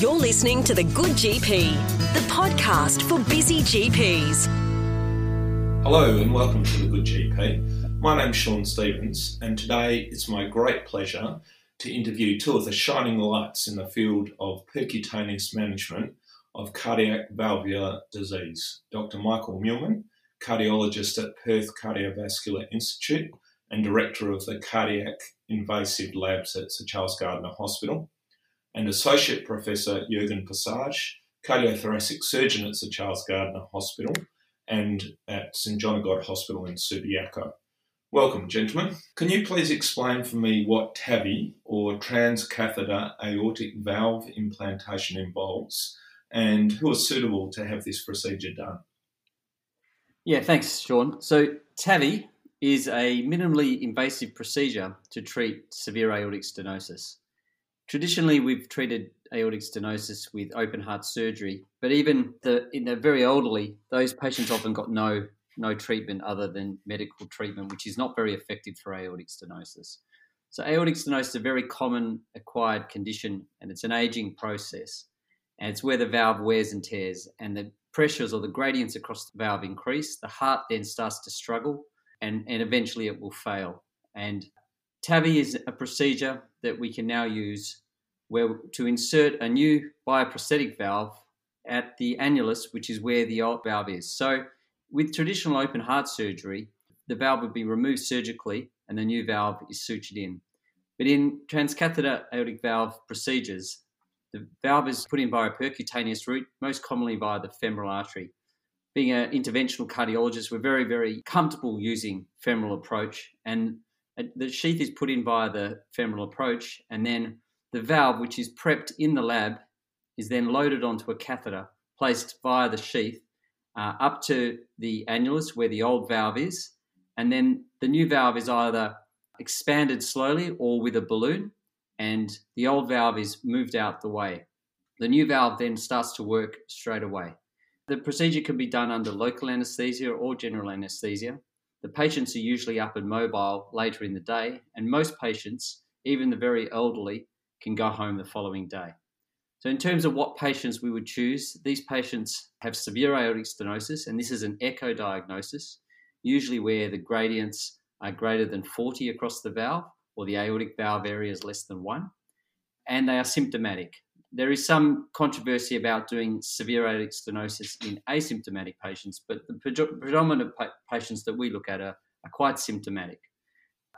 You're listening to The Good GP, the podcast for busy GPs. Hello and welcome to The Good GP. My name's Sean Stevens, and today it's my great pleasure to interview two of the shining lights in the field of percutaneous management of cardiac valvular disease Dr. Michael Muhlmann, cardiologist at Perth Cardiovascular Institute and director of the cardiac invasive labs at Sir Charles Gairdner Hospital, and Associate Professor Jurgen Passage, cardiothoracic surgeon at Sir Charles Gairdner Hospital and at St John of God Hospital in Subiaco. Welcome, gentlemen. Can you please explain for me what TAVI or transcatheter aortic valve implantation involves and who are suitable to have this procedure done? Yeah, thanks, Sean. So, TAVI is a minimally invasive procedure to treat severe aortic stenosis. Traditionally, we've treated aortic stenosis with open heart surgery, but even the, in the very elderly, those patients often got no no treatment other than medical treatment, which is not very effective for aortic stenosis. So, aortic stenosis is a very common acquired condition, and it's an aging process, and it's where the valve wears and tears, and the pressures or the gradients across the valve increase. The heart then starts to struggle, and, and eventually it will fail. And TAVI is a procedure that we can now use where to insert a new bioprosthetic valve at the annulus, which is where the old valve is. So, with traditional open heart surgery, the valve would be removed surgically and the new valve is sutured in. But in transcatheter aortic valve procedures, the valve is put in via a percutaneous route, most commonly via the femoral artery. Being an interventional cardiologist, we're very, very comfortable using femoral approach, and uh, the sheath is put in via the femoral approach, and then the valve, which is prepped in the lab, is then loaded onto a catheter placed via the sheath uh, up to the annulus where the old valve is, and then the new valve is either expanded slowly or with a balloon, and the old valve is moved out the way. The new valve then starts to work straight away. The procedure can be done under local anesthesia or general anesthesia. The patients are usually up and mobile later in the day, and most patients, even the very elderly, can go home the following day. So, in terms of what patients we would choose, these patients have severe aortic stenosis, and this is an echo diagnosis, usually where the gradients are greater than 40 across the valve, or the aortic valve area is less than one, and they are symptomatic. There is some controversy about doing severe aortic stenosis in asymptomatic patients, but the predominant patients that we look at are, are quite symptomatic.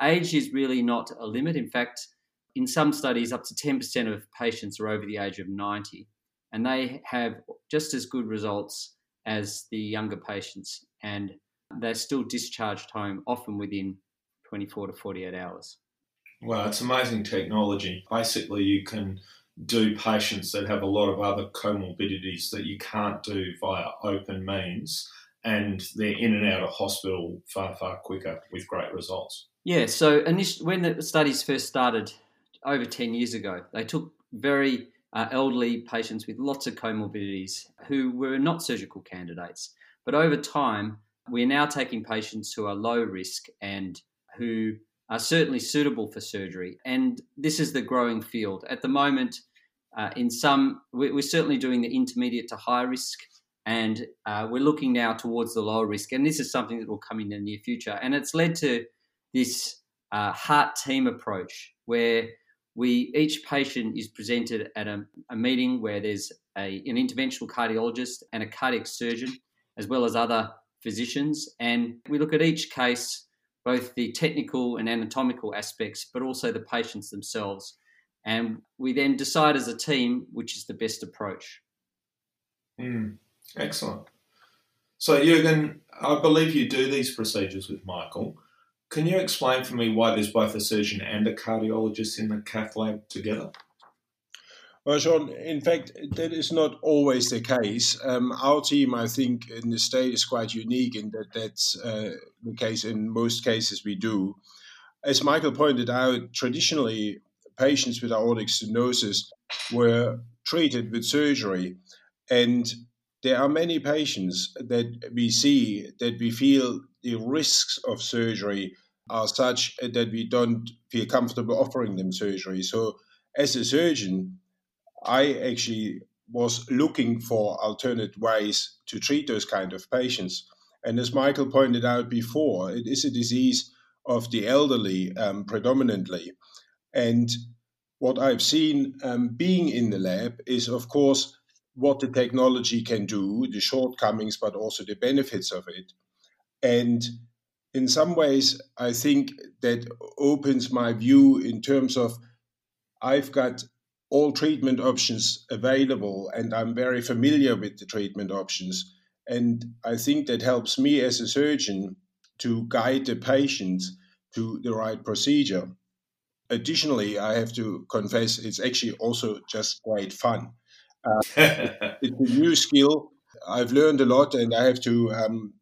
Age is really not a limit. In fact, in some studies, up to 10% of patients are over the age of 90, and they have just as good results as the younger patients, and they're still discharged home, often within 24 to 48 hours. Well, it's amazing technology. Basically, you can do patients that have a lot of other comorbidities that you can't do via open means, and they're in and out of hospital far, far quicker with great results. Yeah, so when the studies first started over 10 years ago. They took very uh, elderly patients with lots of comorbidities who were not surgical candidates. But over time, we're now taking patients who are low risk and who are certainly suitable for surgery. And this is the growing field. At the moment, uh, in some, we're certainly doing the intermediate to high risk, and uh, we're looking now towards the lower risk. And this is something that will come in the near future. And it's led to this uh, heart team approach where we each patient is presented at a, a meeting where there's a, an interventional cardiologist and a cardiac surgeon, as well as other physicians, and we look at each case, both the technical and anatomical aspects, but also the patients themselves, and we then decide as a team which is the best approach. Mm, excellent. So, Jurgen, I believe you do these procedures with Michael. Can you explain for me why there's both a surgeon and a cardiologist in the cath lab together? Well, Sean, in fact, that is not always the case. Um, our team, I think, in the state is quite unique in that that's uh, the case in most cases we do. As Michael pointed out, traditionally, patients with aortic stenosis were treated with surgery. And there are many patients that we see that we feel the risks of surgery are such that we don't feel comfortable offering them surgery. So, as a surgeon, I actually was looking for alternate ways to treat those kind of patients. And as Michael pointed out before, it is a disease of the elderly um, predominantly. And what I've seen um, being in the lab is, of course, what the technology can do, the shortcomings, but also the benefits of it. And in some ways, I think that opens my view in terms of I've got all treatment options available and I'm very familiar with the treatment options. And I think that helps me as a surgeon to guide the patient to the right procedure. Additionally, I have to confess it's actually also just quite fun. Uh, it's a new skill. I've learned a lot, and I have to um,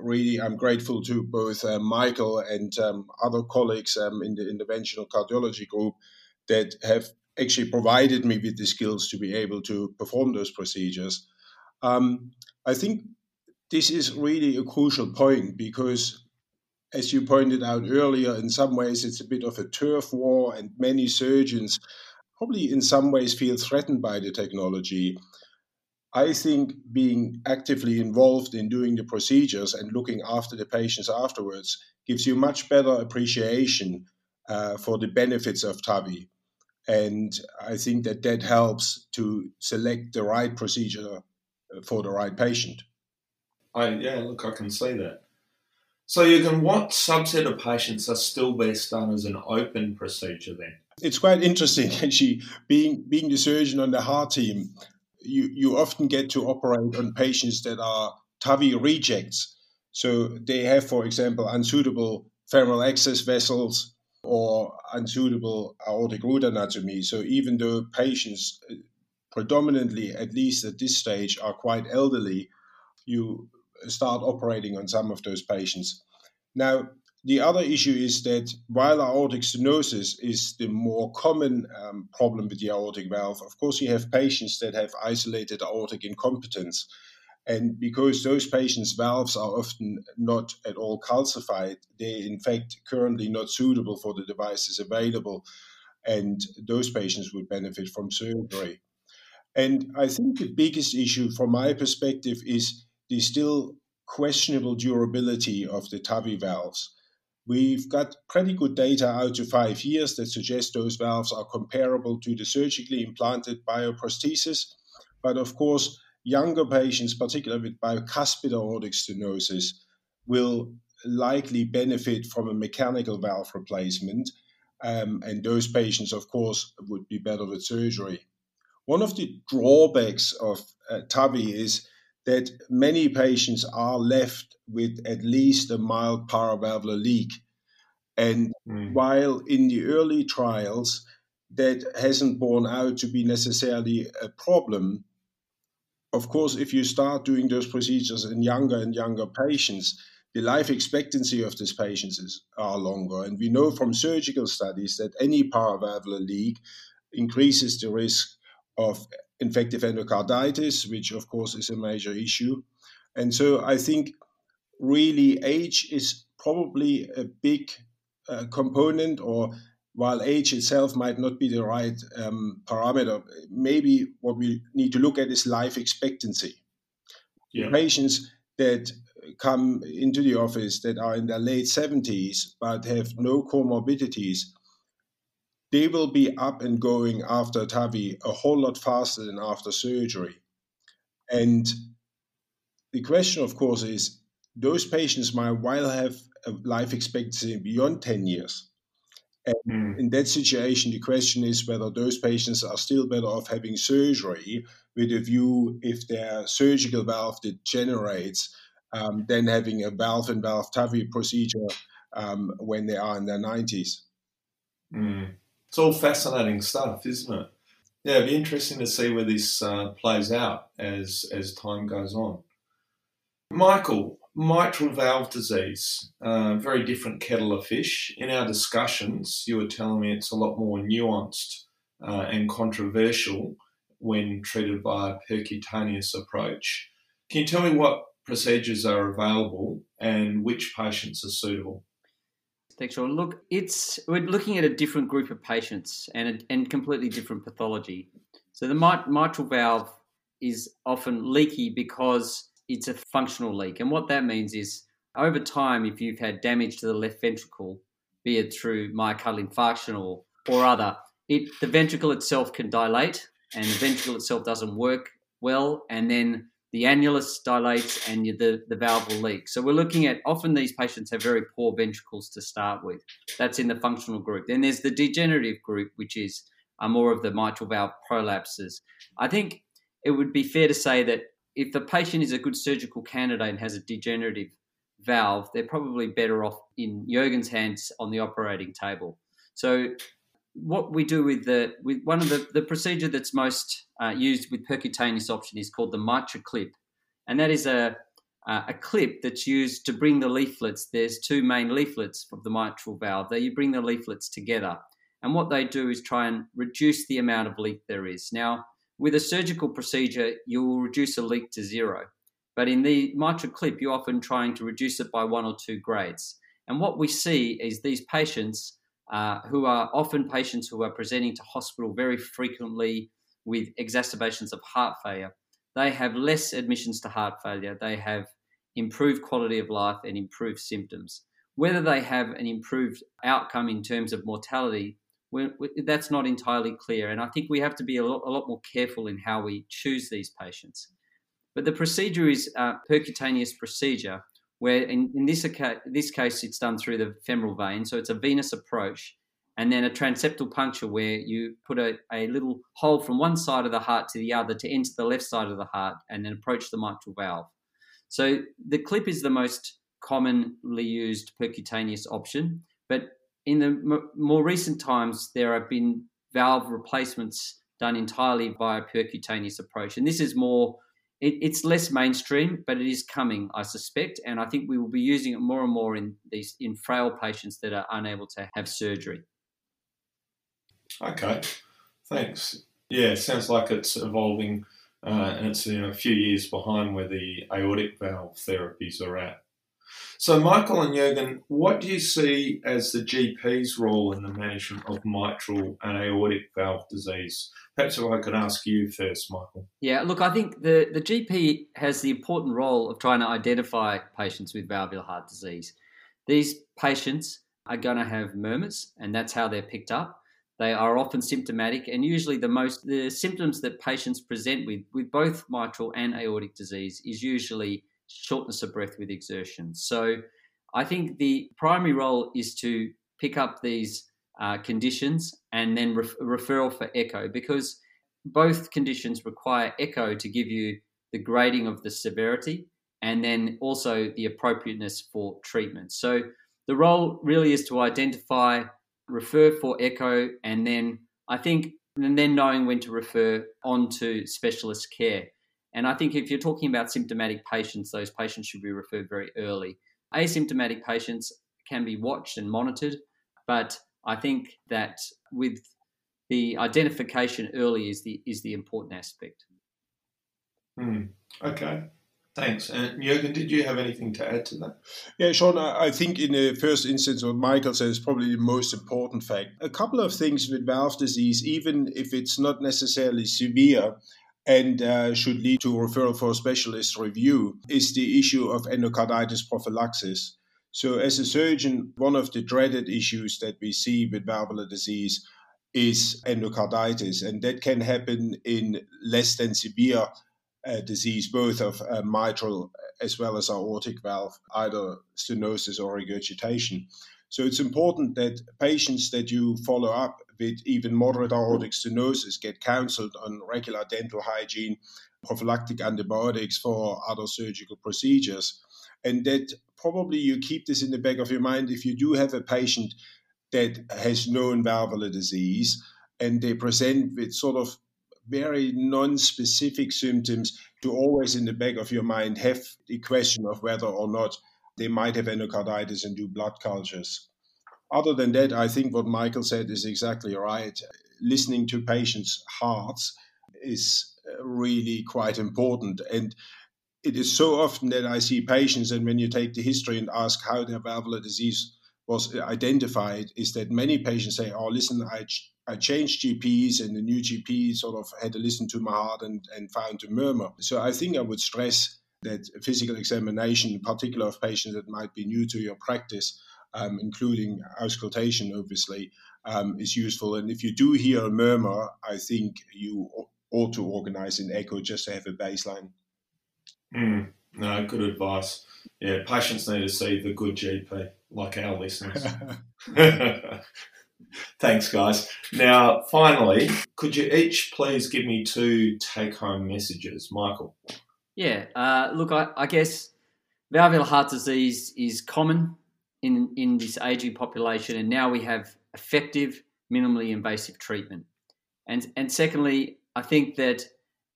really, I'm grateful to both uh, Michael and um, other colleagues um, in the interventional cardiology group that have actually provided me with the skills to be able to perform those procedures. Um, I think this is really a crucial point because, as you pointed out earlier, in some ways it's a bit of a turf war, and many surgeons probably in some ways feel threatened by the technology. I think being actively involved in doing the procedures and looking after the patients afterwards gives you much better appreciation uh, for the benefits of TAVI. And I think that that helps to select the right procedure uh, for the right patient. I, yeah, look, I can see that. So, you can what subset of patients are still best done as an open procedure then? It's quite interesting actually being being the surgeon on the heart team. You you often get to operate on patients that are TAVI rejects. So they have, for example, unsuitable femoral access vessels or unsuitable aortic root anatomy. So even though patients uh, predominantly, at least at this stage, are quite elderly, you start operating on some of those patients. Now, the other issue is that while aortic stenosis is the more common um, problem with the aortic valve, of course, you have patients that have isolated aortic incompetence. And because those patients' valves are often not at all calcified, they're in fact currently not suitable for the devices available. And those patients would benefit from surgery. And I think the biggest issue from my perspective is the still questionable durability of the TAVI valves. We've got pretty good data out to five years that suggest those valves are comparable to the surgically implanted bioprosthesis. But of course, younger patients, particularly with bicuspid aortic stenosis, will likely benefit from a mechanical valve replacement. Um, and those patients, of course, would be better with surgery. One of the drawbacks of uh, TAVI is that many patients are left with at least a mild paravalvular leak. And mm. while in the early trials, that hasn't borne out to be necessarily a problem, of course, if you start doing those procedures in younger and younger patients, the life expectancy of these patients is, are longer. And we know from surgical studies that any paravalvular leak increases the risk of infective endocarditis, which of course is a major issue. And so I think really age is probably a big uh, component or while age itself might not be the right um, parameter, maybe what we need to look at is life expectancy. Yeah. Patients that come into the office that are in their late 70s but have no comorbidities, they will be up and going after TAVI a whole lot faster than after surgery. And the question, of course, is those patients might well have a life expectancy beyond 10 years and mm. in that situation, the question is whether those patients are still better off having surgery with a view if their surgical valve degenerates um, than having a valve and valve TAVI procedure um, when they are in their 90s. Mm. It's all fascinating stuff, isn't it? Yeah, it'd be interesting to see where this uh, plays out as as time goes on. Michael, mitral valve disease, uh, very different kettle of fish. In our discussions, you were telling me it's a lot more nuanced uh, and controversial when treated by a percutaneous approach. Can you tell me what procedures are available and which patients are suitable? Look, it's we're looking at a different group of patients and a, and completely different pathology. So the mit- mitral valve is often leaky because it's a functional leak. And what that means is over time, if you've had damage to the left ventricle, be it through myocardial infarction or, or other, it, the ventricle itself can dilate and the ventricle itself doesn't work well. And then the annulus dilates and the, the valve will leak. So we're looking at often these patients have very poor ventricles to start with. That's in the functional group. Then there's the degenerative group, which is uh, more of the mitral valve prolapses. I think it would be fair to say that if the patient is a good surgical candidate and has a degenerative valve, they're probably better off in Jurgen's hands on the operating table. So what we do with the with one of the, the procedure that's most uh, used with percutaneous option is called the MitraClip, and that is a uh, a clip that's used to bring the leaflets. There's two main leaflets of the mitral valve. That you bring the leaflets together, and what they do is try and reduce the amount of leak there is. Now, with a surgical procedure, you will reduce a leak to zero, but in the mitral clip, you're often trying to reduce it by one or two grades. And what we see is these patients uh, who are often patients who are presenting to hospital very frequently with exacerbations of heart failure. They have less admissions to heart failure. They have improved quality of life and improved symptoms. Whether they have an improved outcome in terms of mortality, that's not entirely clear. And I think we have to be a lot, a lot more careful in how we choose these patients. But the procedure is a percutaneous procedure where in, in this, this case it's done through the femoral vein, so it's a venous approach, and then a transeptal puncture where you put a, a little hole from one side of the heart to the other to enter the left side of the heart and then approach the mitral valve. So the clip is the most commonly used percutaneous option, but in the m- more recent times there have been valve replacements done entirely via percutaneous approach, and this is more it, it's less mainstream, but it is coming, I suspect, and I think we will be using it more and more in these in frail patients that are unable to have surgery. Okay, thanks. Yeah, sounds like it's evolving, uh, and it's you know, a few years behind where the aortic valve therapies are at. So, Michael and Jurgen, what do you see as the GP's role in the management of mitral and aortic valve disease? Perhaps if I could ask you first, Michael. Yeah, look, I think the, the GP has the important role of trying to identify patients with valvular heart disease. These patients are going to have murmurs, and that's how they're picked up. They are often symptomatic, and usually the most the symptoms that patients present with with both mitral and aortic disease is usually shortness of breath with exertion. So I think the primary role is to pick up these uh, conditions and then ref- referral for echo because both conditions require echo to give you the grading of the severity and then also the appropriateness for treatment. So the role really is to identify, refer for echo, and then I think and then knowing when to refer on to specialist care. And I think if you're talking about symptomatic patients, those patients should be referred very early. Asymptomatic patients can be watched and monitored, but I think that with the identification early is the is the important aspect. Hmm. Okay. Thanks. And Jurgen, did you have anything to add to that? Yeah, Sean, I think in the first instance, what Michael says is probably the most important fact. A couple of things with valve disease, even if it's not necessarily severe, and uh, should lead to referral for a specialist review is the issue of endocarditis prophylaxis. So, as a surgeon, one of the dreaded issues that we see with valvular disease is endocarditis, and that can happen in less than severe uh, disease, both of uh, mitral as well as aortic valve, either stenosis or regurgitation. So it's important that patients that you follow up with even moderate aortic stenosis get counseled on regular dental hygiene, prophylactic antibiotics for other surgical procedures. And that probably you keep this in the back of your mind if you do have a patient that has known valvular disease and they present with sort of very non-specific symptoms to always in the back of your mind have the question of whether or not they might have endocarditis and do blood cultures. Other than that, I think what Michael said is exactly right. Listening to patients' hearts is uh, really quite important. And it is so often that I see patients, and when you take the history and ask how their valvular disease was identified, is that many patients say, Oh, listen, I I changed GPs, and the new GP sort of had to listen to my heart and, and found a murmur. So I think I would stress that physical examination, in particular of patients that might be new to your practice, um, including auscultation, obviously, um, is useful. And if you do hear a murmur, I think you ought to organize an echo just to have a baseline. Mm, no, good advice. Yeah, patients need to see the good GP, like our listeners. Thanks, guys. Now, finally, could you each please give me two take home messages? Michael. Yeah, uh, look, I, I, guess valvular heart disease is common in, in this aging population, and now we have effective, minimally invasive treatment. And, and secondly, I think that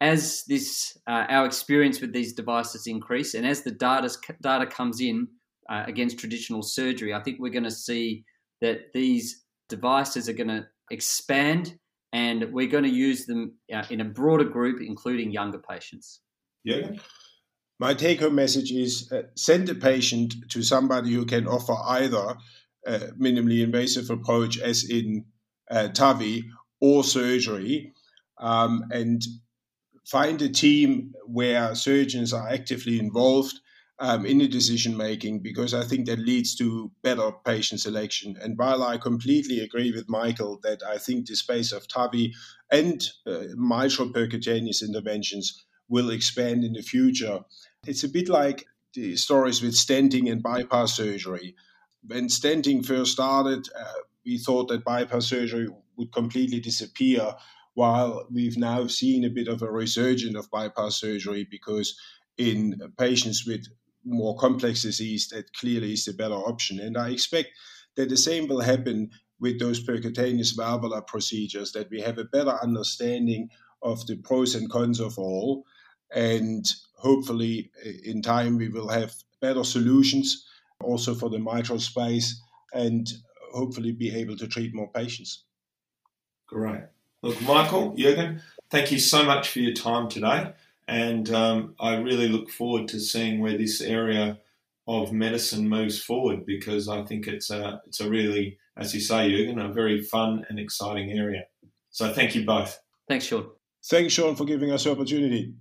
as this uh, our experience with these devices increase, and as the data data comes in uh, against traditional surgery, I think we're going to see that these devices are going to expand, and we're going to use them uh, in a broader group, including younger patients. Yeah. My take home message is uh, send a patient to somebody who can offer either a minimally invasive approach, as in uh, TAVI, or surgery, um, and find a team where surgeons are actively involved um, in the decision making because I think that leads to better patient selection. And while I completely agree with Michael that I think the space of TAVI and uh, mitral percutaneous interventions will expand in the future, it's a bit like the stories with stenting and bypass surgery. When stenting first started, uh, we thought that bypass surgery would completely disappear while we've now seen a bit of a resurgence of bypass surgery because in patients with more complex disease, that clearly is the better option. And I expect that the same will happen with those percutaneous valvular procedures, that we have a better understanding of the pros and cons of all. And hopefully, in time, we will have better solutions also for the mitral space and hopefully be able to treat more patients. Great. Look, Michael, Jurgen, thank you so much for your time today. And um, I really look forward to seeing where this area of medicine moves forward because I think it's a, it's a really, as you say, Jurgen, a very fun and exciting area. So thank you both. Thanks, Sean. Thanks, Sean, for giving us the opportunity.